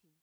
品。